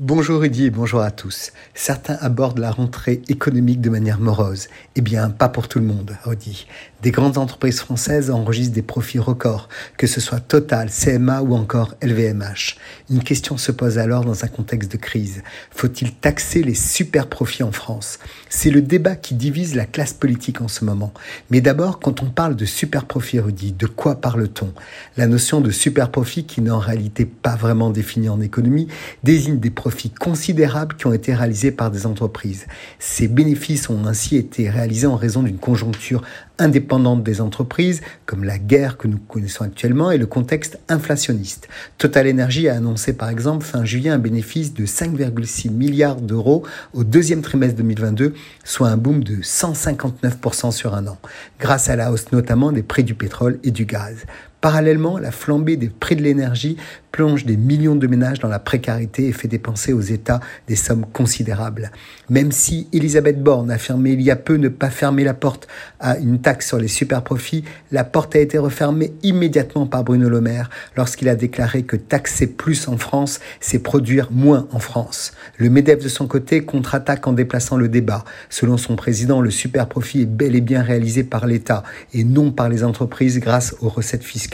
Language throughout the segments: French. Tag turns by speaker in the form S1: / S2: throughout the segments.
S1: Bonjour Rudy et bonjour à tous. Certains abordent la rentrée économique de manière morose. Eh bien, pas pour tout le monde, Rudy. Des grandes entreprises françaises enregistrent des profits records, que ce soit Total, CMA ou encore LVMH. Une question se pose alors dans un contexte de crise. Faut-il taxer les super profits en France? C'est le débat qui divise la classe politique en ce moment. Mais d'abord, quand on parle de super profits, Rudy, de quoi parle-t-on? La notion de super profit, qui n'est en réalité pas vraiment définie en économie, désigne des profits considérables qui ont été réalisés par des entreprises. Ces bénéfices ont ainsi été réalisés en raison d'une conjoncture indépendante des entreprises, comme la guerre que nous connaissons actuellement et le contexte inflationniste. Total Energy a annoncé par exemple fin juillet un bénéfice de 5,6 milliards d'euros au deuxième trimestre 2022, soit un boom de 159% sur un an, grâce à la hausse notamment des prix du pétrole et du gaz. Parallèlement, la flambée des prix de l'énergie plonge des millions de ménages dans la précarité et fait dépenser aux États des sommes considérables. Même si Elisabeth Borne affirmait il y a peu ne pas fermer la porte à une taxe sur les superprofits, la porte a été refermée immédiatement par Bruno Le Maire lorsqu'il a déclaré que taxer plus en France, c'est produire moins en France. Le MEDEF de son côté contre-attaque en déplaçant le débat. Selon son président, le superprofit est bel et bien réalisé par l'État et non par les entreprises grâce aux recettes fiscales.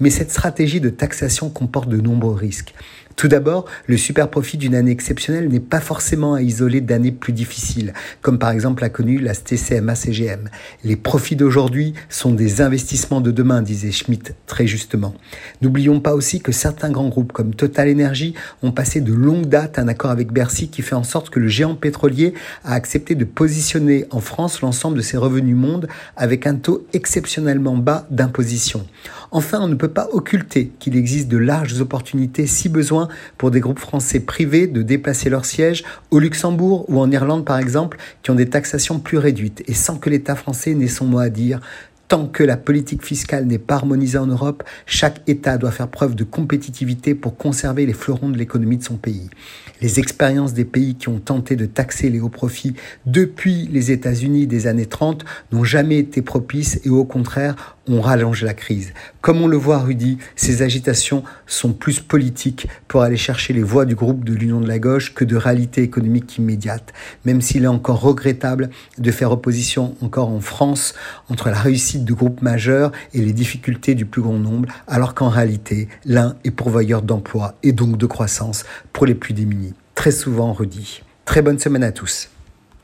S1: Mais cette stratégie de taxation comporte de nombreux risques. Tout d'abord, le super profit d'une année exceptionnelle n'est pas forcément à isoler d'années plus difficiles, comme par exemple a connu la TCMA-CGM. Les profits d'aujourd'hui sont des investissements de demain, disait Schmitt très justement. N'oublions pas aussi que certains grands groupes comme Total Energy ont passé de longue date un accord avec Bercy qui fait en sorte que le géant pétrolier a accepté de positionner en France l'ensemble de ses revenus mondes avec un taux exceptionnellement bas d'imposition. Enfin, on ne peut pas occulter qu'il existe de larges opportunités si besoin pour des groupes français privés de déplacer leur siège au Luxembourg ou en Irlande par exemple, qui ont des taxations plus réduites. Et sans que l'État français n'ait son mot à dire Tant que la politique fiscale n'est pas harmonisée en Europe, chaque État doit faire preuve de compétitivité pour conserver les fleurons de l'économie de son pays. Les expériences des pays qui ont tenté de taxer les hauts profits depuis les États-Unis des années 30 n'ont jamais été propices et au contraire ont rallongé la crise. Comme on le voit, Rudy, ces agitations sont plus politiques pour aller chercher les voix du groupe de l'Union de la gauche que de réalité économique immédiate, même s'il est encore regrettable de faire opposition encore en France entre la réussite de groupes majeurs et les difficultés du plus grand nombre, alors qu'en réalité, l'un est pourvoyeur d'emplois et donc de croissance pour les plus démunis. Très souvent redit. Très bonne semaine à tous.